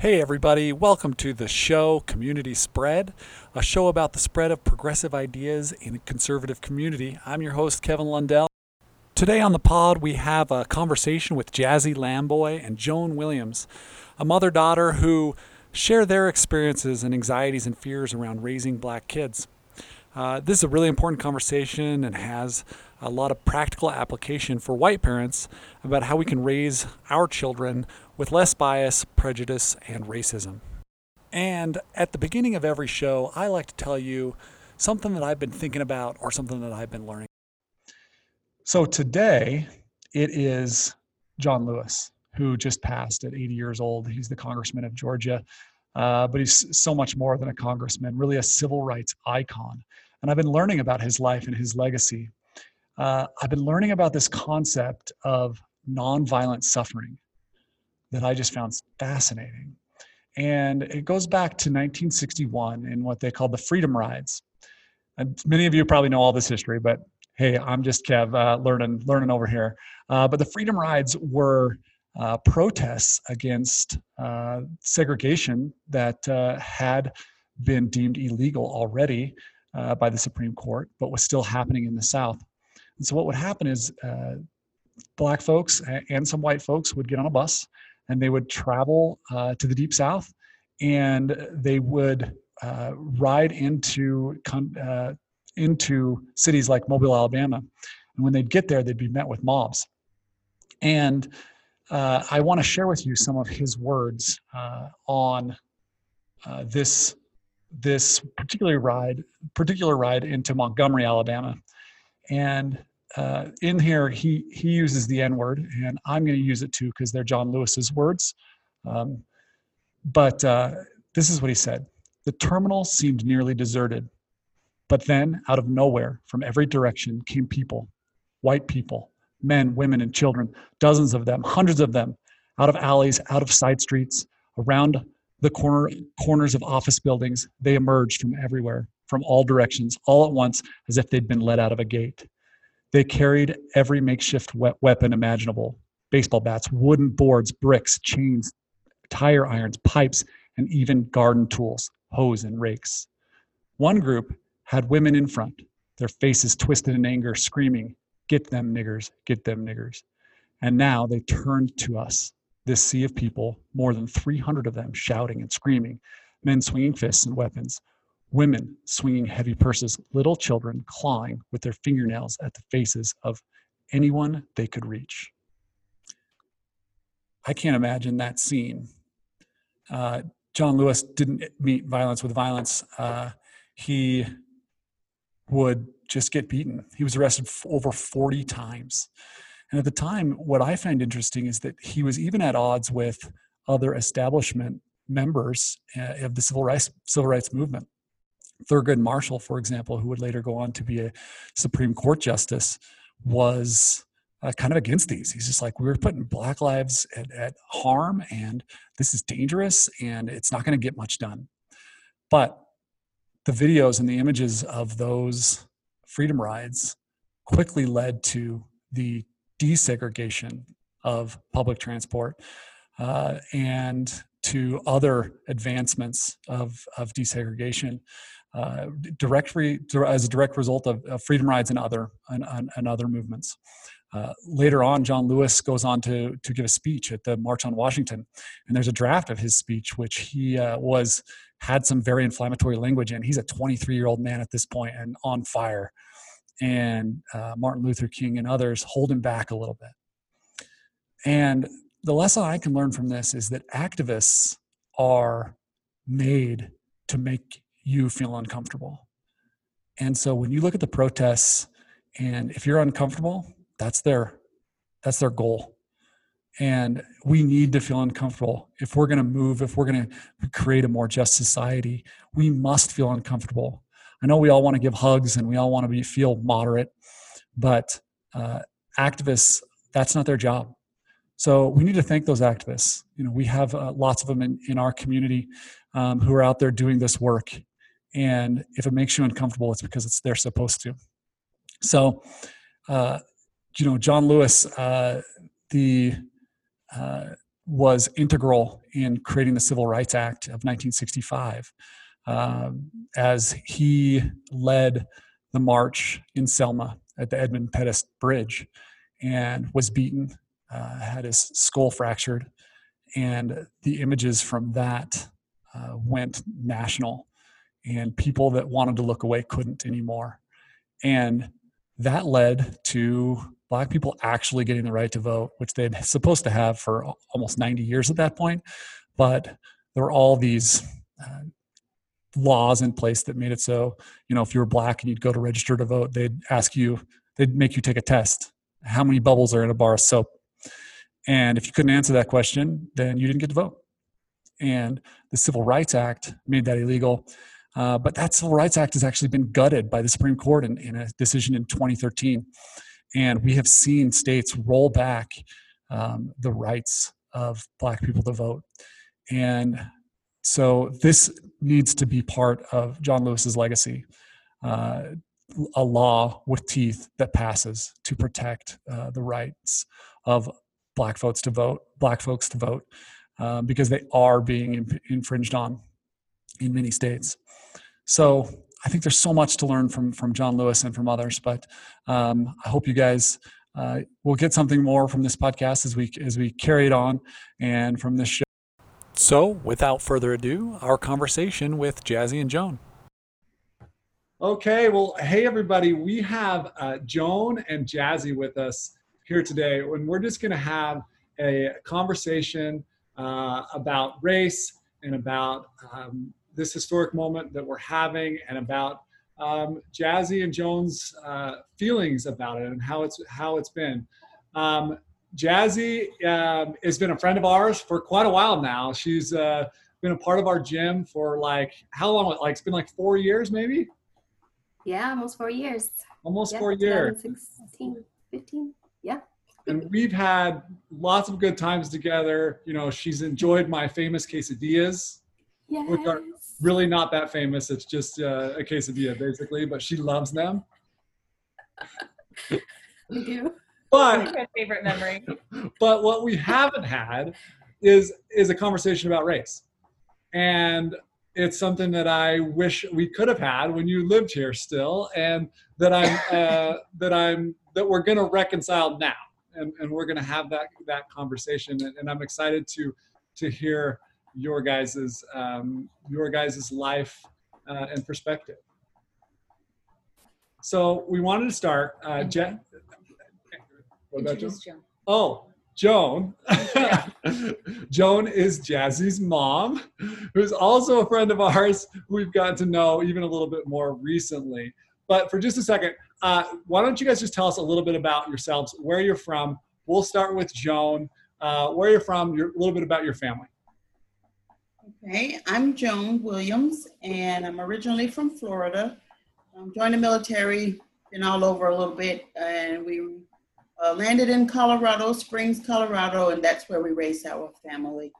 Hey, everybody, welcome to the show Community Spread, a show about the spread of progressive ideas in a conservative community. I'm your host, Kevin Lundell. Today on the pod, we have a conversation with Jazzy Lamboy and Joan Williams, a mother daughter who share their experiences and anxieties and fears around raising black kids. Uh, this is a really important conversation and has a lot of practical application for white parents about how we can raise our children with less bias, prejudice, and racism. And at the beginning of every show, I like to tell you something that I've been thinking about or something that I've been learning. So today, it is John Lewis, who just passed at 80 years old. He's the congressman of Georgia, uh, but he's so much more than a congressman, really a civil rights icon. And I've been learning about his life and his legacy uh, I've been learning about this concept of nonviolent suffering that I just found fascinating. And it goes back to 1961 in what they called the Freedom Rides. And many of you probably know all this history, but hey, I'm just Kev, uh, learning learning over here. Uh, but the Freedom Rides were uh, protests against uh, segregation that uh, had been deemed illegal already uh, by the Supreme Court, but was still happening in the South. And so what would happen is uh, black folks and some white folks would get on a bus and they would travel uh, to the deep south and they would uh, ride into uh, into cities like Mobile, Alabama. And when they'd get there, they'd be met with mobs. And uh, I want to share with you some of his words on this this particular ride, particular ride into Montgomery, Alabama. And uh, in here he he uses the N word, and I'm going to use it too because they're John Lewis's words. Um, but uh, this is what he said: The terminal seemed nearly deserted, but then out of nowhere, from every direction, came people, white people, men, women, and children, dozens of them, hundreds of them, out of alleys, out of side streets, around the corner corners of office buildings. They emerged from everywhere, from all directions, all at once, as if they'd been let out of a gate. They carried every makeshift weapon imaginable baseball bats, wooden boards, bricks, chains, tire irons, pipes, and even garden tools, hoes and rakes. One group had women in front, their faces twisted in anger, screaming, Get them niggers, get them niggers. And now they turned to us, this sea of people, more than 300 of them shouting and screaming, men swinging fists and weapons, women swinging heavy purses, little children clawing with their fingernails at the faces of anyone they could reach. I can't imagine that scene. Uh, John Lewis didn't meet violence with violence. Uh, he would just get beaten. He was arrested over 40 times. And at the time, what I find interesting is that he was even at odds with other establishment members uh, of the civil rights civil rights movement. Thurgood Marshall, for example, who would later go on to be a Supreme Court justice, was uh, kind of against these. He's just like, we're putting Black lives at, at harm, and this is dangerous, and it's not going to get much done. But the videos and the images of those freedom rides quickly led to the desegregation of public transport uh, and to other advancements of, of desegregation uh, directly as a direct result of, of freedom rides and other and, and, and other movements. Uh, later on, John Lewis goes on to to give a speech at the March on Washington, and there's a draft of his speech which he uh, was had some very inflammatory language in. He's a 23 year old man at this point and on fire, and uh, Martin Luther King and others hold him back a little bit. And the lesson I can learn from this is that activists are made to make you feel uncomfortable. And so when you look at the protests and if you're uncomfortable, that's their that's their goal. And we need to feel uncomfortable. If we're going to move, if we're going to create a more just society, we must feel uncomfortable. I know we all want to give hugs and we all want to be feel moderate, but uh, activists, that's not their job. So we need to thank those activists. You know, we have uh, lots of them in, in our community um, who are out there doing this work and if it makes you uncomfortable it's because it's they're supposed to so uh, you know john lewis uh, the uh, was integral in creating the Civil Rights Act of 1965 um, as he led the march in Selma at the Edmund Pettus Bridge and was beaten, uh, had his skull fractured, and the images from that uh, went national, and people that wanted to look away couldn't anymore. And that led to black people actually getting the right to vote, which they'd supposed to have for almost 90 years at that point. But there were all these uh, laws in place that made it so, you know, if you were black and you'd go to register to vote, they'd ask you, they'd make you take a test. How many bubbles are in a bar of soap? And if you couldn't answer that question, then you didn't get to vote. And the Civil Rights Act made that illegal. Uh, but that Civil Rights Act has actually been gutted by the Supreme Court in, in a decision in 2013. And we have seen states roll back um, the rights of Black people to vote. And so this needs to be part of John Lewis's legacy. Uh, a law with teeth that passes to protect uh, the rights of black folks to vote, black folks to vote, um, because they are being imp- infringed on in many states. So I think there's so much to learn from from John Lewis and from others. But um, I hope you guys uh, will get something more from this podcast as we as we carry it on, and from this show. So, without further ado, our conversation with Jazzy and Joan. Okay, well, hey everybody, we have uh, Joan and Jazzy with us here today, and we're just going to have a conversation uh, about race and about um, this historic moment that we're having, and about um, Jazzy and Joan's uh, feelings about it and how it's how it's been. Um, Jazzy um, has been a friend of ours for quite a while now. She's uh, been a part of our gym for like how long? Like it's been like four years, maybe. Yeah, almost four years. Almost four years. 16, 15. Yeah. And we've had lots of good times together. You know, she's enjoyed my famous quesadillas, yes. which are really not that famous. It's just uh, a quesadilla, basically, but she loves them. we do. But my favorite memory. But what we haven't had is is a conversation about race, and it's something that I wish we could have had when you lived here still, and that I'm uh, that I'm that we're going to reconcile now, and, and we're going to have that that conversation, and, and, I'm excited to to hear your guys's um, your guys's life uh, and perspective. So we wanted to start. Uh, Jen, what about Joan? Joan? Oh, Joan. Yeah. Joan is Jazzy's mom, who's also a friend of ours we've gotten to know even a little bit more recently. But for just a second, uh, why don't you guys just tell us a little bit about yourselves, where you're from? We'll start with Joan. Uh, where you're from, your, a little bit about your family. Okay, I'm Joan Williams, and I'm originally from Florida. I joined the military, been all over a little bit, and we uh, landed in Colorado Springs, Colorado, and that's where we raised our family.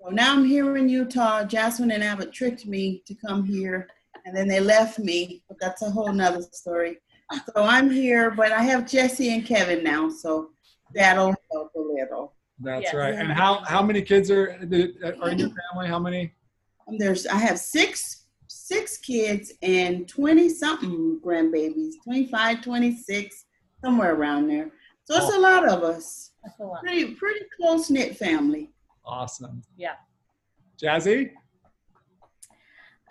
So now I'm here in Utah. Jasmine and Albert tricked me to come here, and then they left me, but that's a whole nother story. So I'm here, but I have Jesse and Kevin now, so that'll help a little. That's yes. right. And how how many kids are are in your family? How many? Um, there's I have six six kids and 20 something grandbabies 25 26 somewhere around there so it's oh. a lot of us. That's a lot. Pretty pretty close knit family. Awesome. Yeah. Jazzy.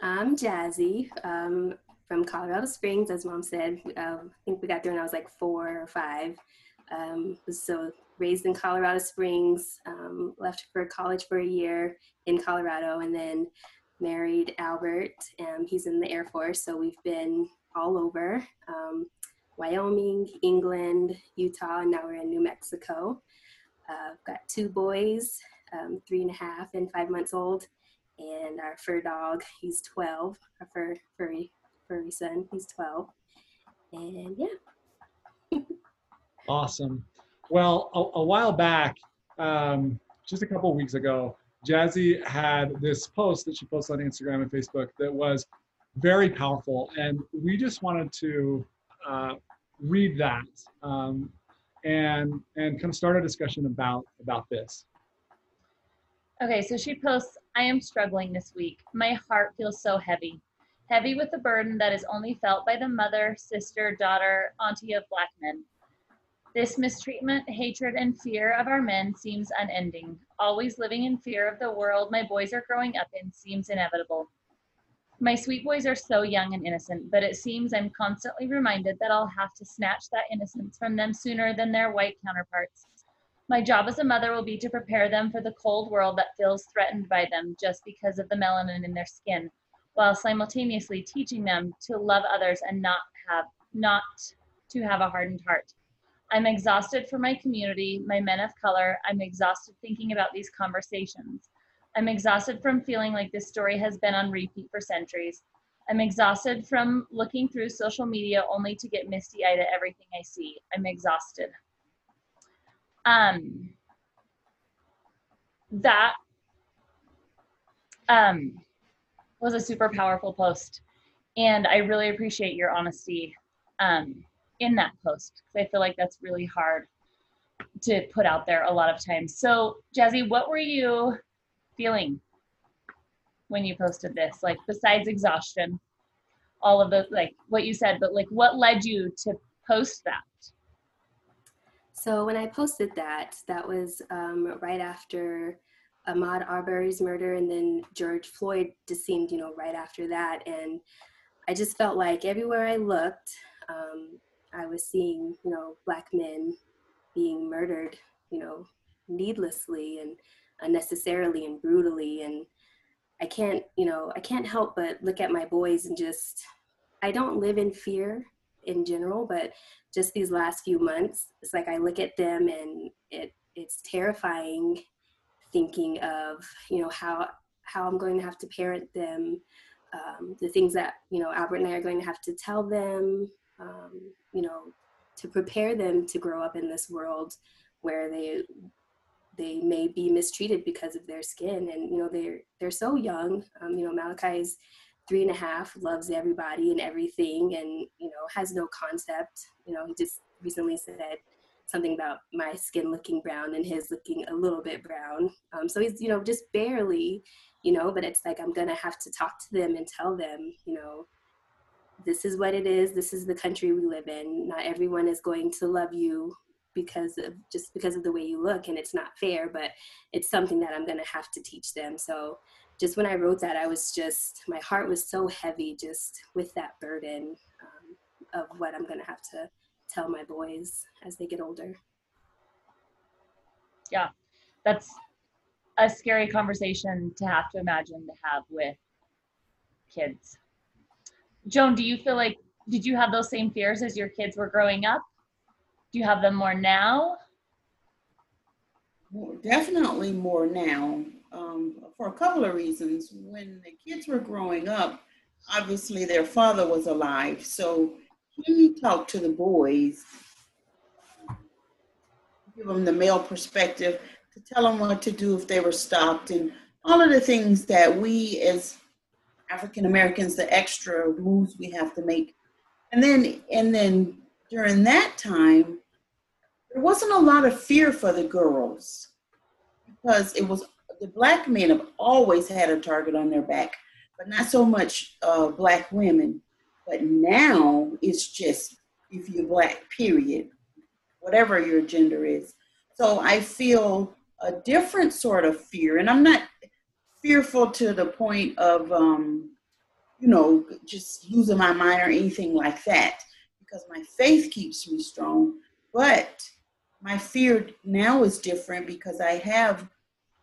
I'm Jazzy um, from Colorado Springs, as mom said. Um, I think we got there when I was like four or five. Um, so raised in Colorado Springs, um, left for college for a year in Colorado, and then married Albert. and he's in the Air Force, so we've been all over. Wyoming, England, Utah, and now we're in New Mexico. Uh, got two boys, um, three and a half and five months old, and our fur dog, he's 12, our fur, furry, furry son, he's 12. And yeah. awesome. Well, a, a, while back, um, just a couple weeks ago, Jazzy had this post that she posted on Instagram and Facebook that was very powerful. And we just wanted to uh, read that um, and and kind of start a discussion about about this. Okay, so she posts, I am struggling this week. My heart feels so heavy. Heavy with the burden that is only felt by the mother, sister, daughter, auntie of black men. This mistreatment, hatred, and fear of our men seems unending. Always living in fear of the world my boys are growing up in seems inevitable. My sweet boys are so young and innocent, but it seems I'm constantly reminded that I'll have to snatch that innocence from them sooner than their white counterparts. My job as a mother will be to prepare them for the cold world that feels threatened by them just because of the melanin in their skin, while simultaneously teaching them to love others and not have not to have a hardened heart. I'm exhausted for my community, my men of color. I'm exhausted thinking about these conversations. I'm exhausted from feeling like this story has been on repeat for centuries. I'm exhausted from looking through social media only to get misty eyed at everything I see. I'm exhausted. Um, that um, was a super powerful post. And I really appreciate your honesty um, in that post because I feel like that's really hard to put out there a lot of times. So, Jazzy, what were you feeling when you posted this? Like, besides exhaustion, all of the, like what you said, but like what led you to post that? So when I posted that, that was um, right after Ahmaud Arbery's murder, and then George Floyd deceased, you know, right after that. And I just felt like everywhere I looked, um, I was seeing, you know, black men being murdered, you know, needlessly and unnecessarily and brutally. And I can't, you know, I can't help but look at my boys and just, I don't live in fear in general, but just these last few months, it's like I look at them and it it's terrifying thinking of, you know, how how I'm going to have to parent them, um, the things that, you know, Albert and I are going to have to tell them, um, you know, to prepare them to grow up in this world where they they may be mistreated because of their skin. And you know they're they're so young. Um, you know malachi is three and a half loves everybody and everything and you know has no concept. You know he just recently said something about my skin looking brown and his looking a little bit brown. Um, so he's you know just barely you know but it's like i'm gonna have to talk to them and tell them you know this is what it is. This is the country we live in. Not everyone is going to love you because of just because of the way you look and it's not fair but it's something that i'm going to have to teach them. So just when i wrote that i was just my heart was so heavy just with that burden um, of what i'm going to have to tell my boys as they get older. Yeah that's a scary conversation to have to imagine to have with kids. Joan do you feel like did you have those same fears as your kids were growing up do you have them more now? Definitely more now, um, for a couple of reasons. When the kids were growing up, obviously their father was alive, so he talked to the boys, give them the male perspective, to tell them what to do if they were stopped, and all of the things that we as African Americans, the extra moves we have to make. And then, and then during that time, there wasn't a lot of fear for the girls because it was the black men have always had a target on their back, but not so much uh, black women. But now it's just if you're black, period, whatever your gender is. So I feel a different sort of fear, and I'm not fearful to the point of, um, you know, just losing my mind or anything like that, because my faith keeps me strong. But my fear now is different because I have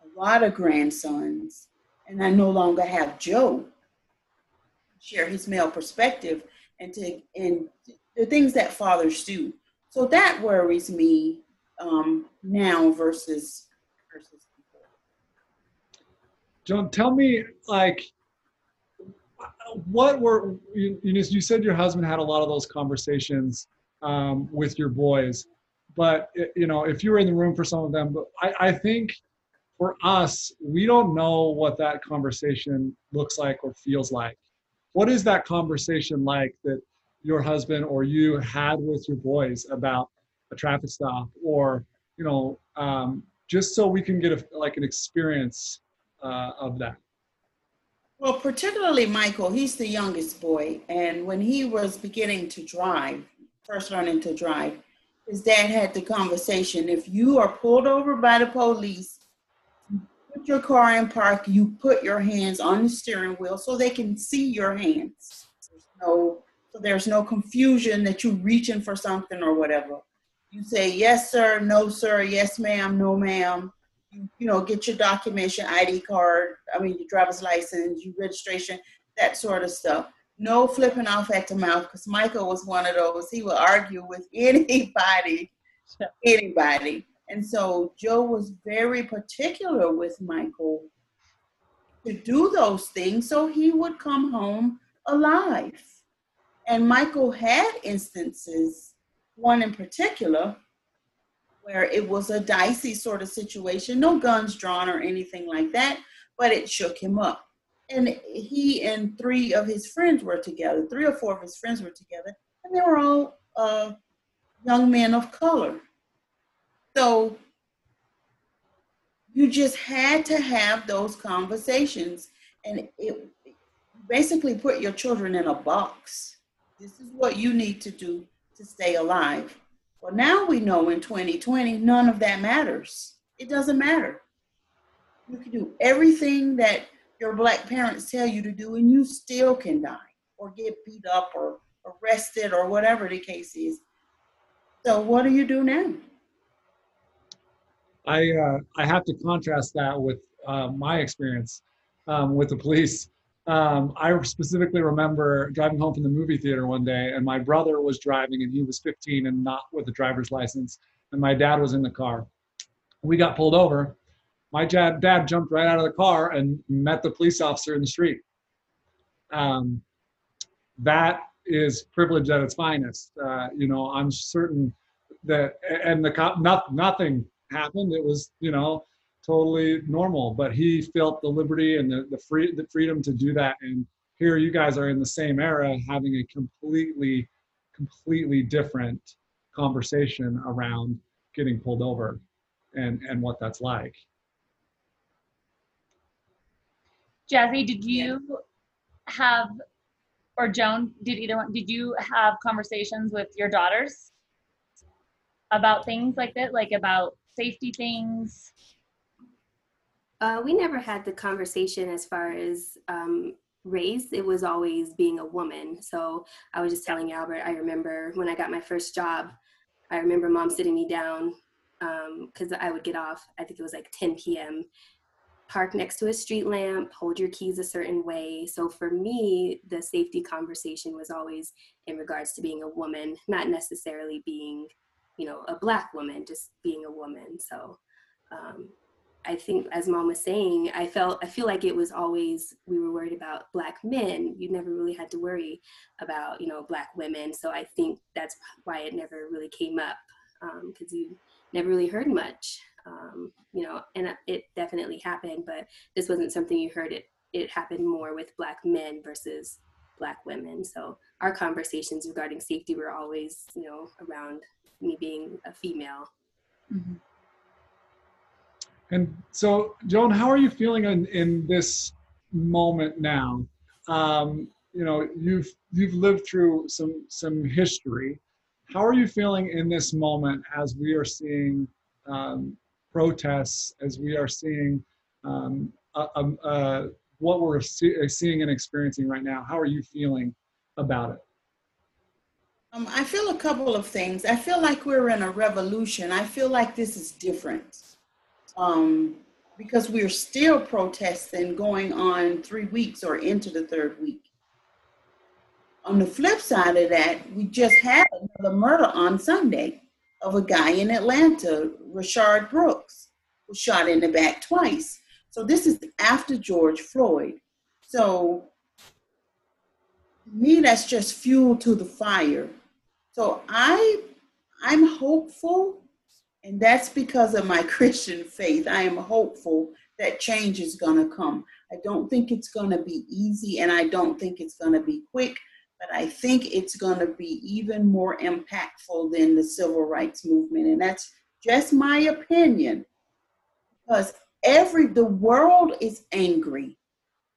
a lot of grandsons and I no longer have Joe share his male perspective and to and the things that fathers do. So that worries me um, now versus versus before. Joan, tell me like what were you, you said your husband had a lot of those conversations um, with your boys but you know if you were in the room for some of them but I, I think for us we don't know what that conversation looks like or feels like what is that conversation like that your husband or you had with your boys about a traffic stop or you know um, just so we can get a, like an experience uh, of that? Well, particularly Michael, he's the youngest boy. And when he was beginning to drive, first learning to drive, his dad had the conversation if you are pulled over by the police, put your car in park, you put your hands on the steering wheel so they can see your hands. There's no, so there's no confusion that you're reaching for something or whatever. You say, yes, sir, no, sir, yes, ma'am, no, ma'am you, you know, get your documentation, ID card, I mean, your driver's license, your registration, that sort of stuff. No flipping off at the mouth because Michael was one of those. He would argue with anybody, anybody. And so Joe was very particular with Michael to do those things so he would come home alive. And Michael had instances, one in particular, where it was a dicey sort of situation, no guns drawn or anything like that, but it shook him up. And he and three of his friends were together, three or four of his friends were together, and they were all uh, young men of color. So you just had to have those conversations, and it basically put your children in a box. This is what you need to do to stay alive. Well, now we know in 2020, none of that matters. It doesn't matter. You can do everything that your black parents tell you to do, and you still can die or get beat up or arrested or whatever the case is. So, what do you do now? I uh, I have to contrast that with uh, my experience um, with the police. Um, I specifically remember driving home from the movie theater one day, and my brother was driving, and he was 15 and not with a driver's license, and my dad was in the car. We got pulled over. My dad, dad jumped right out of the car and met the police officer in the street. Um, that is privilege at its finest. Uh, you know, I'm certain that, and the cop, not, nothing happened. It was, you know, totally normal. But he felt the liberty and the, the free the freedom to do that. And here you guys are in the same era having a completely, completely different conversation around getting pulled over and and what that's like. Jazzy, did you have or Joan, did either one did you have conversations with your daughters about things like that, like about safety things? Uh, we never had the conversation as far as um, race. It was always being a woman. So I was just telling Albert, I remember when I got my first job, I remember mom sitting me down because um, I would get off, I think it was like 10 p.m., park next to a street lamp, hold your keys a certain way. So for me, the safety conversation was always in regards to being a woman, not necessarily being, you know, a black woman, just being a woman. So um, I think, as mom was saying, I felt, I feel like it was always, we were worried about black men. You never really had to worry about, you know, black women. So I think that's why it never really came up because um, you never really heard much, um, you know, and it definitely happened, but this wasn't something you heard it, it happened more with black men versus black women. So our conversations regarding safety were always, you know, around me being a female. Mm-hmm. And so, Joan, how are you feeling in, in this moment now? Um, you know, you've you've lived through some some history. How are you feeling in this moment as we are seeing um, protests, as we are seeing um, what we're see, seeing and experiencing right now? How are you feeling about it? Um, I feel a couple of things. I feel like we're in a revolution. I feel like this is different um, because we're still protesting going on three weeks or into the third week. On the flip side of that, we just had another murder on Sunday of a guy in Atlanta, Rayshard Brooks, was shot in the back twice. So this is after George Floyd. So me, that's just fuel to the fire. So I I'm hopeful and that's because of my Christian faith. I am hopeful that change is going to come. I don't think it's going to be easy and I don't think it's going to be quick, but I think it's going to be even more impactful than the civil rights movement. And that's just my opinion because every the world is angry.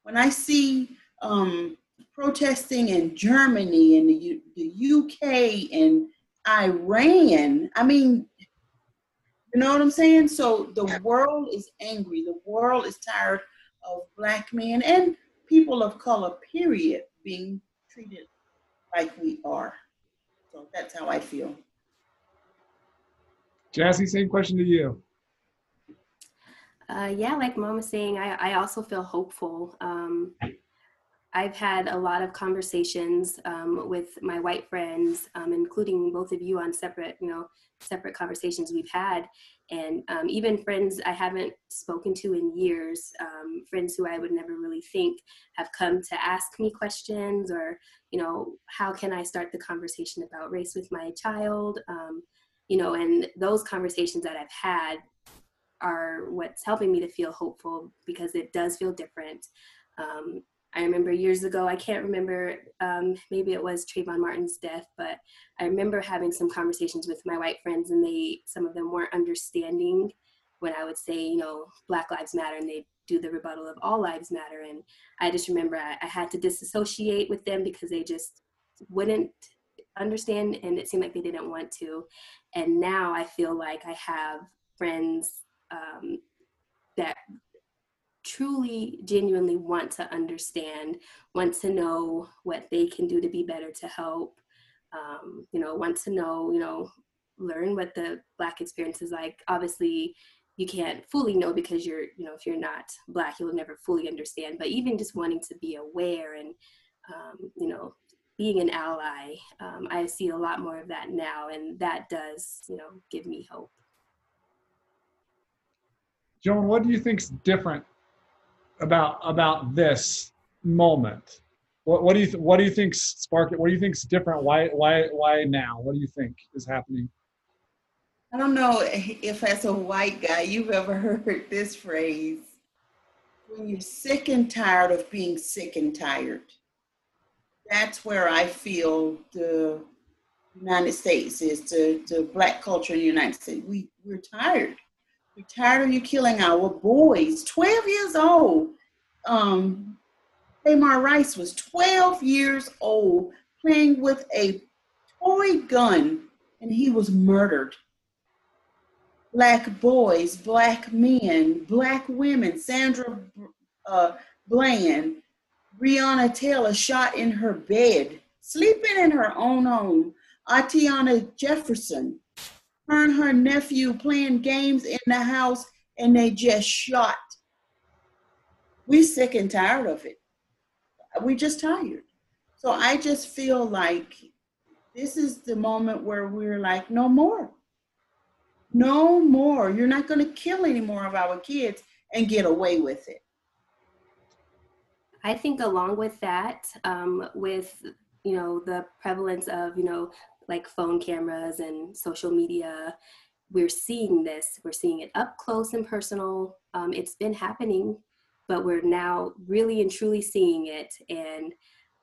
When I see um, protesting in Germany and the, U, the UK and Iran, I mean, you know what I'm saying? So the world is angry. The world is tired of black men and people of color, period, being treated like we are. So that's how I feel. Jazzy, same question to you. Uh, yeah, like mom was saying, I, I also feel hopeful. Um, I've had a lot of conversations um, with my white friends, um, including both of you on separate, you know, separate conversations we've had, and um, even friends I haven't spoken to in years, um, friends who I would never really think have come to ask me questions, or you know, how can I start the conversation about race with my child, um, you know, and those conversations that I've had are what's helping me to feel hopeful because it does feel different. Um, I remember years ago, I can't remember, um, maybe it was Trayvon Martin's death, but I remember having some conversations with my white friends and they, some of them weren't understanding when I would say, you know, Black Lives Matter and they do the rebuttal of all lives matter. And I just remember I, I had to disassociate with them because they just wouldn't understand and it seemed like they didn't want to. And now I feel like I have friends um, that truly genuinely want to understand want to know what they can do to be better to help um, you know want to know you know learn what the black experience is like. Obviously you can't fully know because you're you know if you're not black you'll never fully understand but even just wanting to be aware and um, you know being an ally um, i see a lot more of that now and that does you know give me hope. Joan, what do you think's different about about this moment? What, what do you th- what do you think sparked it? What do you think's different? Why why why now? What do you think is happening? I don't know if as a white guy you've ever heard this phrase. When you're sick and tired of being sick and tired, that's where I feel the United States is, the, the black culture in the United States. We, we're tired. We're tired of you killing our boys. 12 years old. Um, Tamir Rice was 12 years old playing with a toy gun and he was murdered. Black boys, black men, black women, Sandra uh, Bland, Breonna Taylor shot in her bed, sleeping in her own home. Atatiana Jefferson, her and her nephew playing games in the house and they just shot. We sick and tired of it. We just tired. So I just feel like this is the moment where we're like, no more. No more. You're not going to kill any more of our kids and get away with it. I think along with that, um, with you know the prevalence of you know like phone cameras and social media, we're seeing this. We're seeing it up close and personal. Um, it's been happening, but we're now really and truly seeing it. And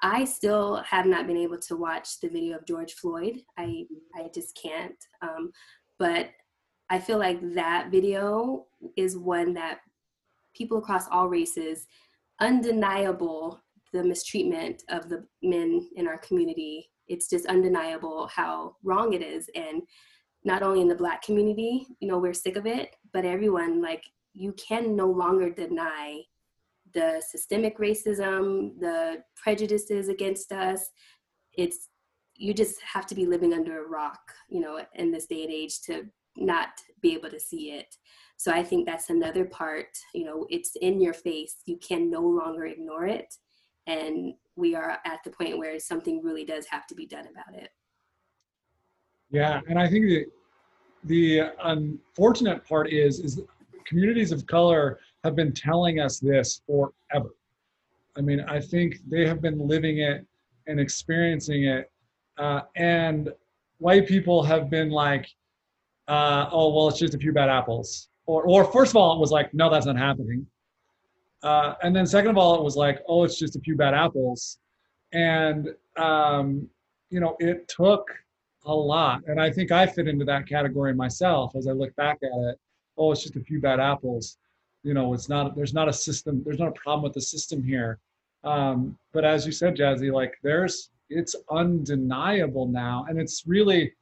I still have not been able to watch the video of George Floyd. I I just can't. Um, but I feel like that video is one that people across all races, undeniable the mistreatment of the men in our community it's just undeniable how wrong it is. And not only in the black community you know we're sick of it but everyone like you can no longer deny the systemic racism the prejudices against us. It's you just have to be living under a rock you know in this day and age to not be able to see it. So i think that's another part you know it's in your face. You can no longer ignore it. And we are at the point where something really does have to be done about it. Yeah, and I think the the unfortunate part is is communities of color have been telling us this forever. I mean, I think they have been living it and experiencing it, uh, and white people have been like, uh, "Oh, well, it's just a few bad apples," or, or first of all, it was like, "No, that's not happening." Uh, and then second of all, it was like, oh, it's just a few bad apples. And, um, you know, it took a lot. And I think I fit into that category myself as I look back at it. Oh, it's just a few bad apples. you know it's not there's not a system there's not a problem with the system here um, but as you said jazzy like there's it's undeniable now and it's really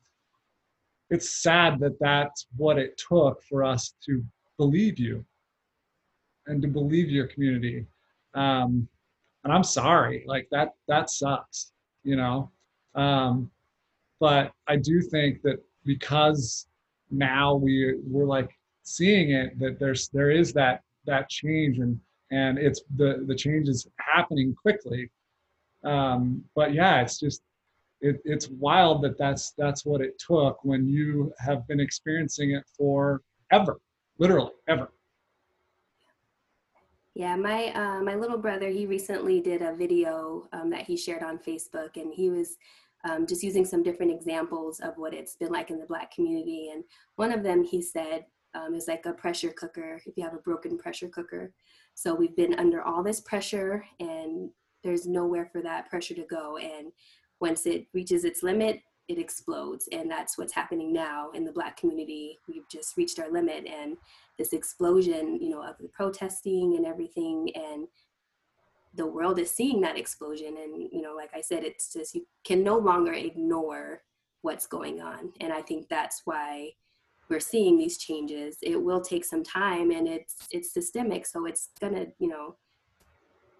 it's sad that that's what it took for us to believe you and to believe your community. Um, and i'm sorry like that that sucks you know? Um, but i do think that because now we we're like seeing it that there's there is that that change and and it's the the change is happening quickly. Um, but yeah it's just it, it's wild that that's that's what it took when you have been experiencing it for ever literally ever Yeah, my uh, my little brother, he recently did a video um, that he shared on Facebook, and he was um, just using some different examples of what it's been like in the Black community. And one of them, he said, um, is like a pressure cooker. If you have a broken pressure cooker, so we've been under all this pressure, and there's nowhere for that pressure to go. And once it reaches its limit, it explodes, and that's what's happening now in the Black community. We've just reached our limit, and this explosion, you know, of the protesting and everything, and the world is seeing that explosion. And you know, like I said, it's just you can no longer ignore what's going on, and I think that's why we're seeing these changes. It will take some time, and it's it's systemic, so it's gonna, you know.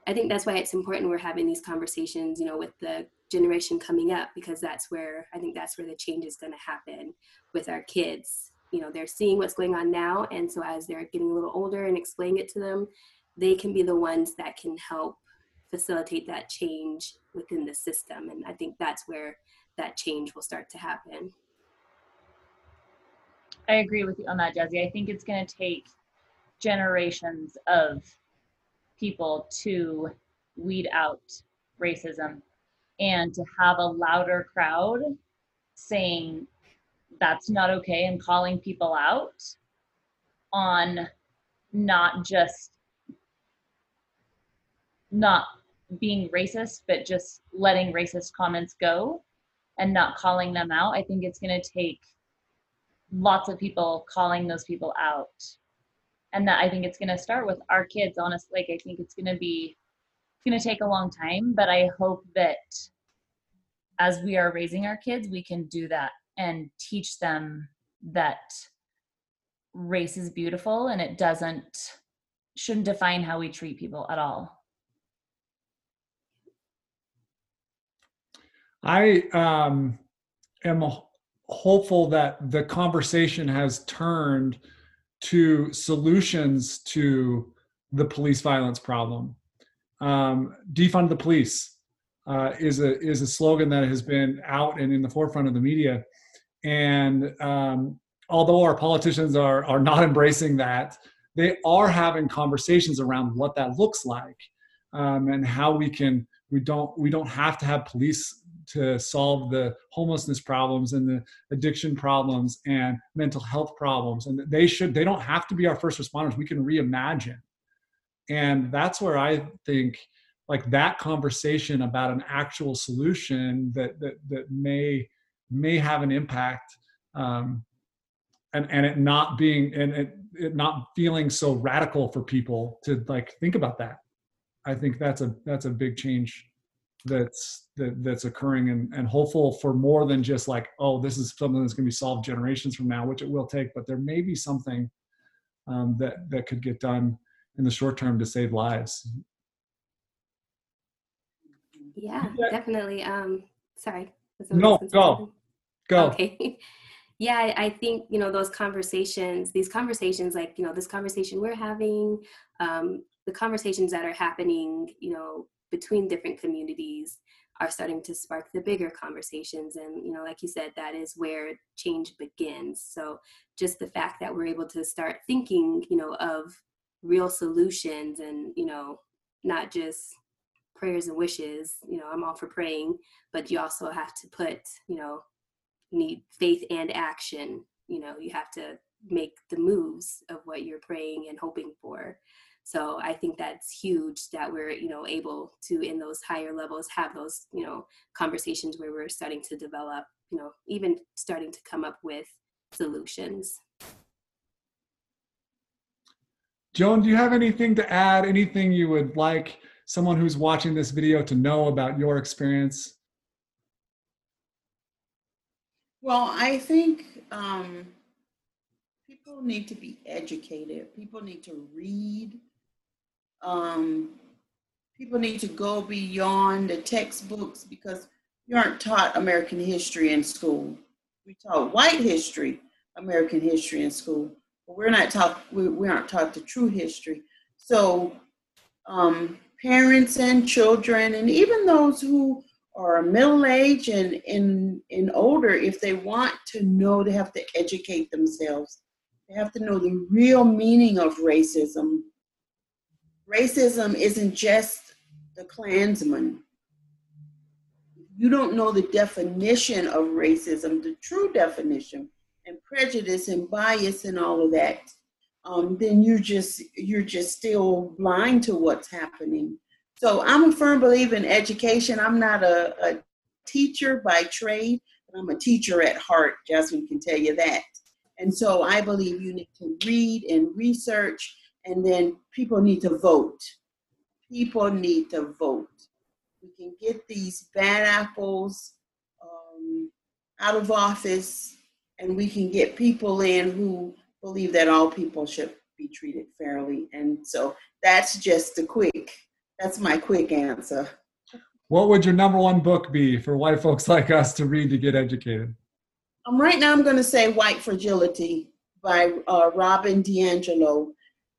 I think that's why it's important we're having these conversations, you know, with the generation coming up because that's where I think that's where the change is going to happen with our kids. You know they're seeing what's going on now and so as they're getting a little older and explaining it to them they can be the ones that can help facilitate that change within the system and i think that's where that change will start to happen. I agree with you on that, Jesse. I think it's going to take generations of people to weed out racism and to have a louder crowd saying that's not okay and calling people out on not just not being racist but just letting racist comments go and not calling them out i think it's going to take lots of people calling those people out. And that i think it's going to start with our kids honestly like i think it's going to be going to take a long time but i hope that as we are raising our kids we can do that and teach them that race is beautiful and it doesn't shouldn't define how we treat people at all I um, am hopeful that the conversation has turned to solutions to the police violence problem. Um, defund the police uh, is a is a slogan that has been out and in the forefront of the media, and um, although our politicians are are not embracing that, they are having conversations around what that looks like um, and how we can we don't we don't have to have police to solve the homelessness problems and the addiction problems and mental health problems. And they should they don't have to be our first responders. We can reimagine and that's where i think like that conversation about an actual solution that that, that may may have an impact um, and and it not being and it, it not feeling so radical for people to like think about that. I think that's a that's a big change that's that, that's occurring and, and hopeful for more than just like oh this is something that's going to be solved generations from now which it will take but there may be something um, that that could get done in the short term to save lives yeah, Yeah. definitely um sorry No, go. go Okay. yeah, I I think, you know, those conversations, these conversations, like, you know, this conversation we're having, um, the conversations that are happening, you know, between different communities are starting to spark the bigger conversations. And, you know, like you said, that is where change begins. So just the fact that we're able to start thinking, you know, of real solutions and, you know, not just prayers and wishes, you know, I'm all for praying, but you also have to put, you know, need faith and action. You know you have to make the moves of what you're praying and hoping for. So i think that's huge that we're you know able to in those higher levels have those you know conversations where we're starting to develop you know even starting to come up with solutions Joan, do you have anything to add? Anything you would like someone who's watching this video to know about your experience? Well, I think um, people need to be educated. People need to read. Um, people need to go beyond the textbooks because you aren't taught American history in school. We taught white history, American history in school, we're not taught. We, we aren't taught the true history. So, um, parents and children, and even those who are middle age and, and, and older, if they want to know, they have to educate themselves. They have to know the real meaning of racism. Racism isn't just the Klansman. You don't know the definition of racism, the true definition, and prejudice and bias and all of that. Um, then you're just you're just still blind to what's happening. So I'm a firm believer in education. I'm not a, a teacher by trade, but I'm a teacher at heart. Jasmine can tell you that. And so I believe you need to read and research, and then people need to vote. People need to vote. We can get these bad apples um, out of office, and we can get people in who believe that all people should be treated fairly. And so that's just a quick, that's my quick answer. What would your number one book be for white folks like us to read to get educated? Um, right now, I'm going to say White Fragility by uh, Robin DiAngelo.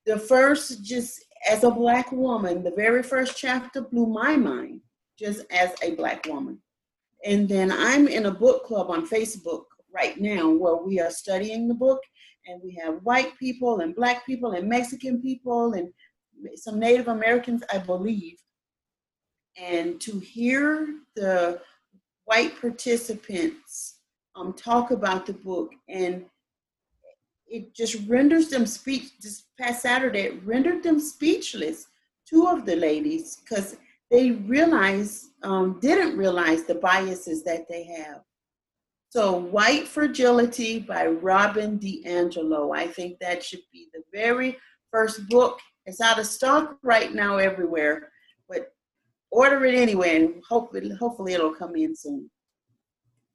The first, just as a Black woman, the very first chapter blew my mind, just as a Black woman. And then I'm in a book club on Facebook right now where we are studying the book, and we have white people, and Black people, and Mexican people, and some Native Americans, I believe. And to hear the white participants um, talk about the book and it just renders them speech this past saturday it rendered them speechless two of the ladies because they realized um, didn't realize the biases that they have so white fragility by robin diangelo i think that should be the very first book it's out of stock right now everywhere but order it anyway and hopefully hopefully it'll come in soon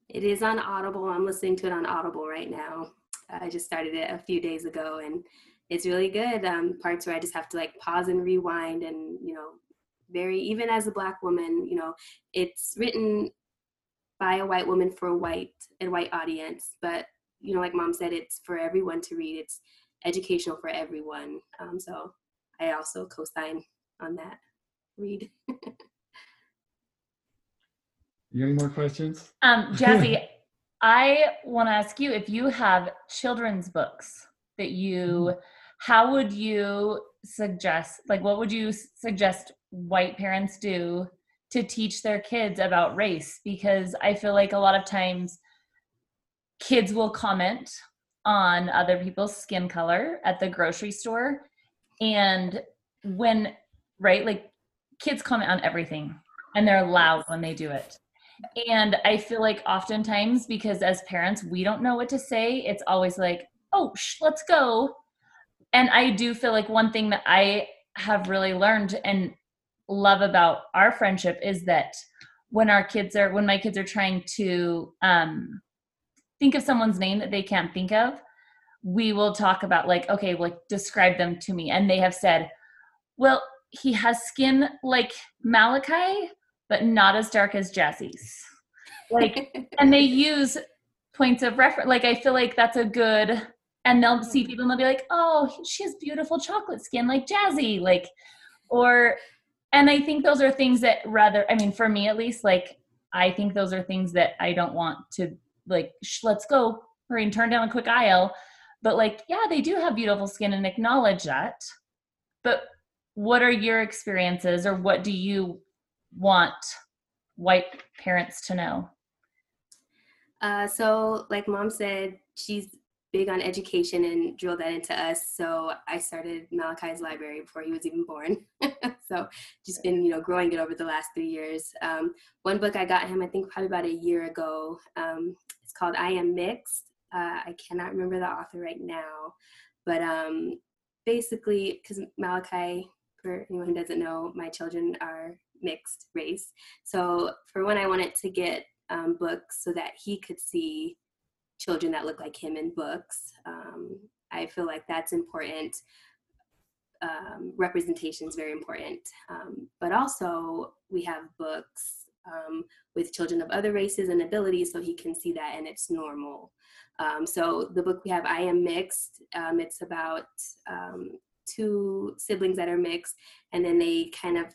It is on Audible. I'm listening to it on Audible right now. I just started it a few days ago and it's really good. Um, parts where I just have to like pause and rewind and, you know, very, even as a black woman, you know, it's written by a white woman for a white and white audience. But, you know, like mom said, it's for everyone to read. It's educational for everyone. Um, so I also co-sign on that read. You got any more questions? Um, Jazzy, I want to ask you if you have children's books that you, how would you suggest, like, what would you suggest white parents do to teach their kids about race? Because I feel like a lot of times kids will comment on other people's skin color at the grocery store. And when, right, like kids comment on everything and they're loud when they do it. And I feel like oftentimes, because as parents, we don't know what to say, it's always like, oh, sh- let's go. And I do feel like one thing that I have really learned and love about our friendship is that when our kids are, when my kids are trying to um, think of someone's name that they can't think of, we will talk about, like, okay, like, describe them to me. And they have said, well, he has skin like Malachi, but not as dark as Jazzy's. Like, and they use points of reference. Like, I feel like that's a good, and they'll see people and they'll be like, oh, she has beautiful chocolate skin like Jazzy. Like, or, and I think those are things that rather, I mean, for me at least, like, I think those are things that I don't want to, like, let's go hurry and turn down a quick aisle. But, like, yeah, they do have beautiful skin and acknowledge that. But what are your experiences or what do you want white parents to know? Uh, so, like mom said, she's big on education and drilled that into us. So I started Malachi's library before he was even born. so just been, you know, growing it over the last three years. Um, one book I got him, I think probably about a year ago. Um, it's called I Am Mixed. Uh, I cannot remember the author right now, but um, basically, because Malachi, for anyone who doesn't know, my children are mixed race. So for one, I wanted to get um, books so that he could see children that look like him in books. Um, I feel like that's important. Um, representation is very important. Um, but also, we have books um, with children of other races and abilities so he can see that and it's normal. Um, so, the book we have, I Am Mixed, um, it's about two siblings that are mixed, and then they kind of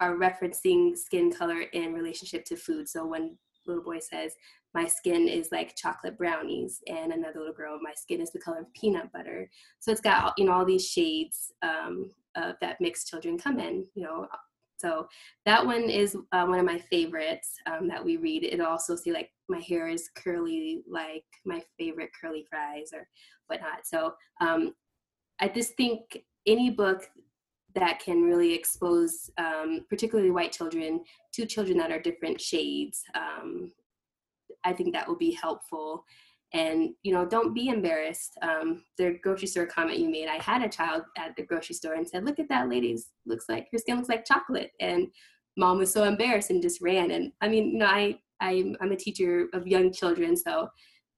are referencing skin color in relationship to food. So, when little boy says, my skin is like chocolate brownies and another little girl my skin is the color of peanut butter. So it's got you know all these shades um, that mixed children come in you know. So that one is uh, one of my favorites um, that we read. It'll also say like my hair is curly like my favorite curly fries or whatnot. So um, i just think any book that can really expose um, particularly white children to children that are different shades um, I think that will be helpful. And you know, don't be embarrassed. Um, the grocery store comment you made, I had a child at the grocery store and said, "Look at that lady's looks like her skin looks like chocolate," and mom was so embarrassed and just ran. And I mean, you know, I, I I'm a teacher of young children, so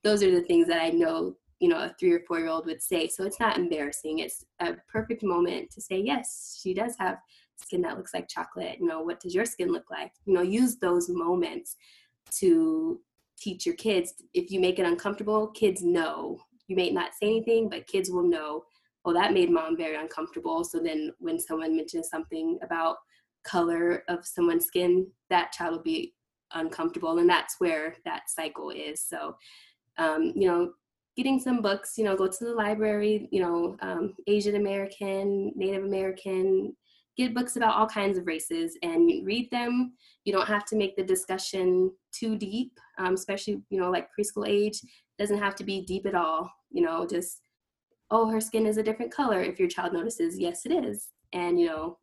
those are the things that I know you know a three or four year old would say so it's not embarrassing it's a perfect moment to say yes she does have skin that looks like chocolate you know what does your skin look like you know use those moments to teach your kids if you make it uncomfortable kids know. You may not say anything but kids will know oh that made mom very uncomfortable. So then when someone mentions something about color of someone's skin that child will be uncomfortable and that's where that cycle is. So um, you know getting some books you know go to the library you know um, asian american native american get books about all kinds of races and read them. You don't have to make the discussion too deep, um, especially you know like preschool age. Doesn't have to be deep at all. You know, just oh, her skin is a different color. If your child notices, yes, it is, and you know,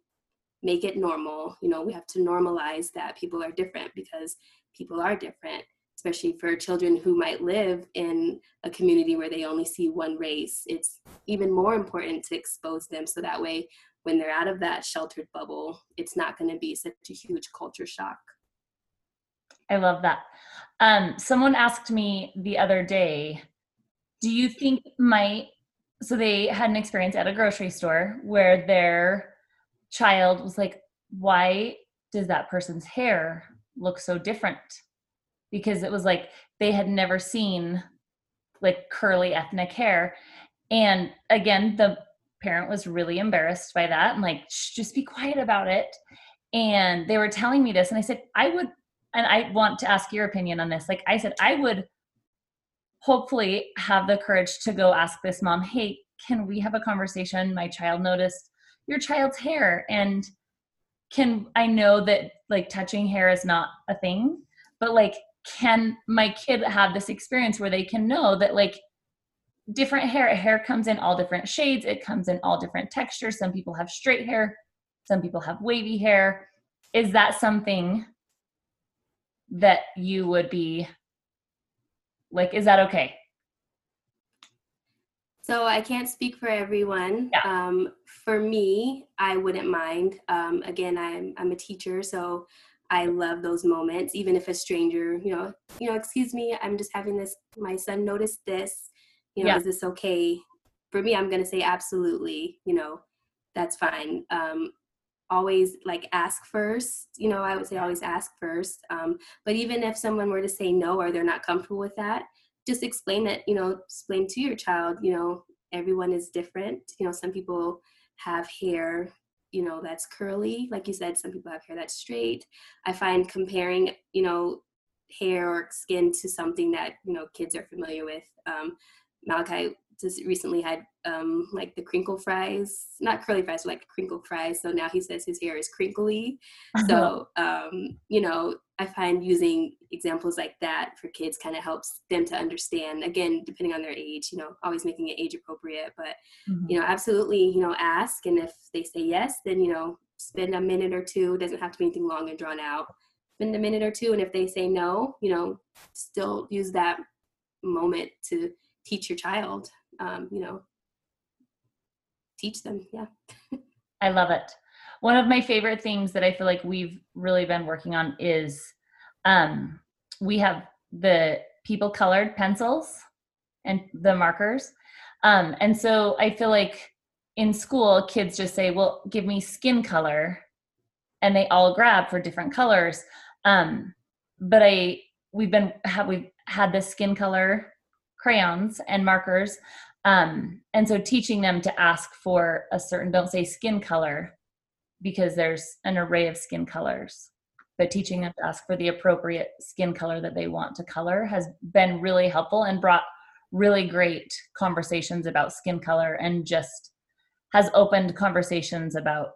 make it normal. You know, we have to normalize that people are different because people are different especially for children who might live in a community where they only see one race. It's even more important to expose them so that way when they're out of that sheltered bubble, it's not going to be such a huge culture shock. I love that. Um, someone asked me the other day, do you think my so they had an experience at a grocery store where their child was like, why does that person's hair look so different? Because it was like they had never seen like curly ethnic hair. And again, the parent was really embarrassed by that and like just be quiet about it. And they were telling me this and i said i would and i want to ask your opinion on this. Like i said i would hopefully have the courage to go ask this mom hey can we have a conversation? My child noticed your child's hair and can i know that like touching hair is not a thing but like can my kid have this experience where they can know that like different hair. Hair comes in all different shades. It comes in all different textures. Some people have straight hair. Some people have wavy hair. Is that something that you would be like is that okay? So i can't speak for everyone. Yeah. um, for me i wouldn't mind. Um, again I'm, I'm a teacher so i love those moments. Even if a stranger you know you know excuse me i'm just having this my son noticed this you know yeah. is this okay? For me i'm going to say absolutely you know that's fine. Um always like ask first you know i would say always ask first um, but even if someone were to say no or they're not comfortable with that just explain that you know explain to your child you know everyone is different you know some people have hair you know that's curly like you said some people have hair that's straight. I find comparing you know hair or skin to something that you know kids are familiar with um, Malachi just recently had um, like the crinkle fries, not curly fries, but like crinkle fries. So now he says his hair is crinkly. So, um, you know, I find using examples like that for kids kind of helps them to understand, again, depending on their age, you know, always making it age appropriate. But, mm-hmm. you know, absolutely, you know, ask. And if they say yes, then, you know, spend a minute or two. It doesn't have to be anything long and drawn out. Spend a minute or two. And if they say no, you know, still use that moment to teach your child um, you know teach them. Yeah. I love it. One of my favorite things that I feel like we've really been working on is um, we have the people colored pencils and the markers. Um, and so I feel like in school, kids just say, well, give me skin color. And they all grab for different colors. Um, but I, we've been, have, we've had the skin color crayons and markers. Um, and so teaching them to ask for a certain, don't say skin color because there's an array of skin colors but teaching them to ask for the appropriate skin color that they want to color has been really helpful and brought really great conversations about skin color and just has opened conversations about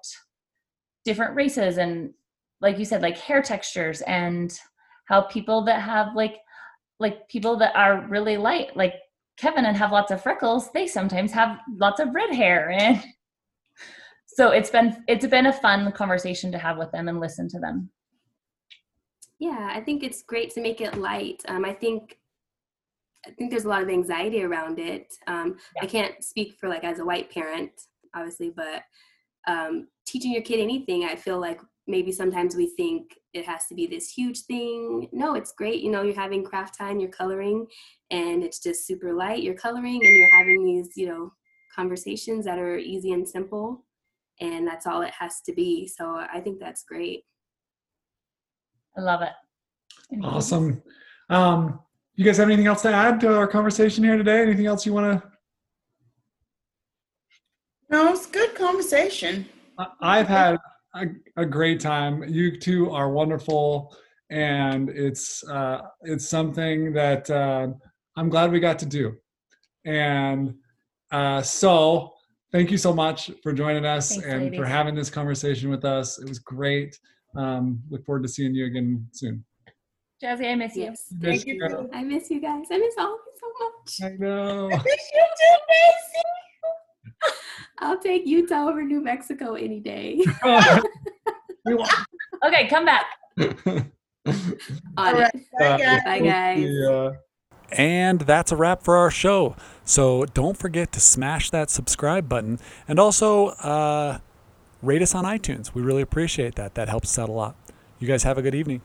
different races and like you said like hair textures and how people that have like like people that are really light like kevin and have lots of freckles they sometimes have lots of red hair and so it's been it's been a fun conversation to have with them and listen to them. Yeah i think it's great to make it light. Um, i think i think there's a lot of anxiety around it. Um, Yeah. i can't speak for like as a white parent obviously but um, teaching your kid anything i feel like maybe sometimes we think it has to be this huge thing no it's great you know you're having craft time you're coloring and it's just super light you're coloring and you're having these you know conversations that are easy and simple and that's all it has to be so i think that's great i love it Anything? Awesome. Um, you guys have anything else to add to our conversation here today? Anything else you want to? No, it's good conversation. I've had a, a great time. You two are wonderful, and it's uh, it's something that uh, I'm glad we got to do. And uh, so, thank you so much for joining us Thanks, and for having this conversation with us. It was great. Um, look forward to seeing you again soon. jazzy i miss you yes Miss thank you you. i miss you guys i miss all of you so much I know. I miss you too, Macy. I'll take Utah over New Mexico any day. Okay come back On All it. right. Bye, guys. Bye, guys. Yeah. And that's a wrap for our show. So don't forget to smash that subscribe button and also uh, rate us on iTunes. We really appreciate that. That helps us out a lot. You guys have a good evening.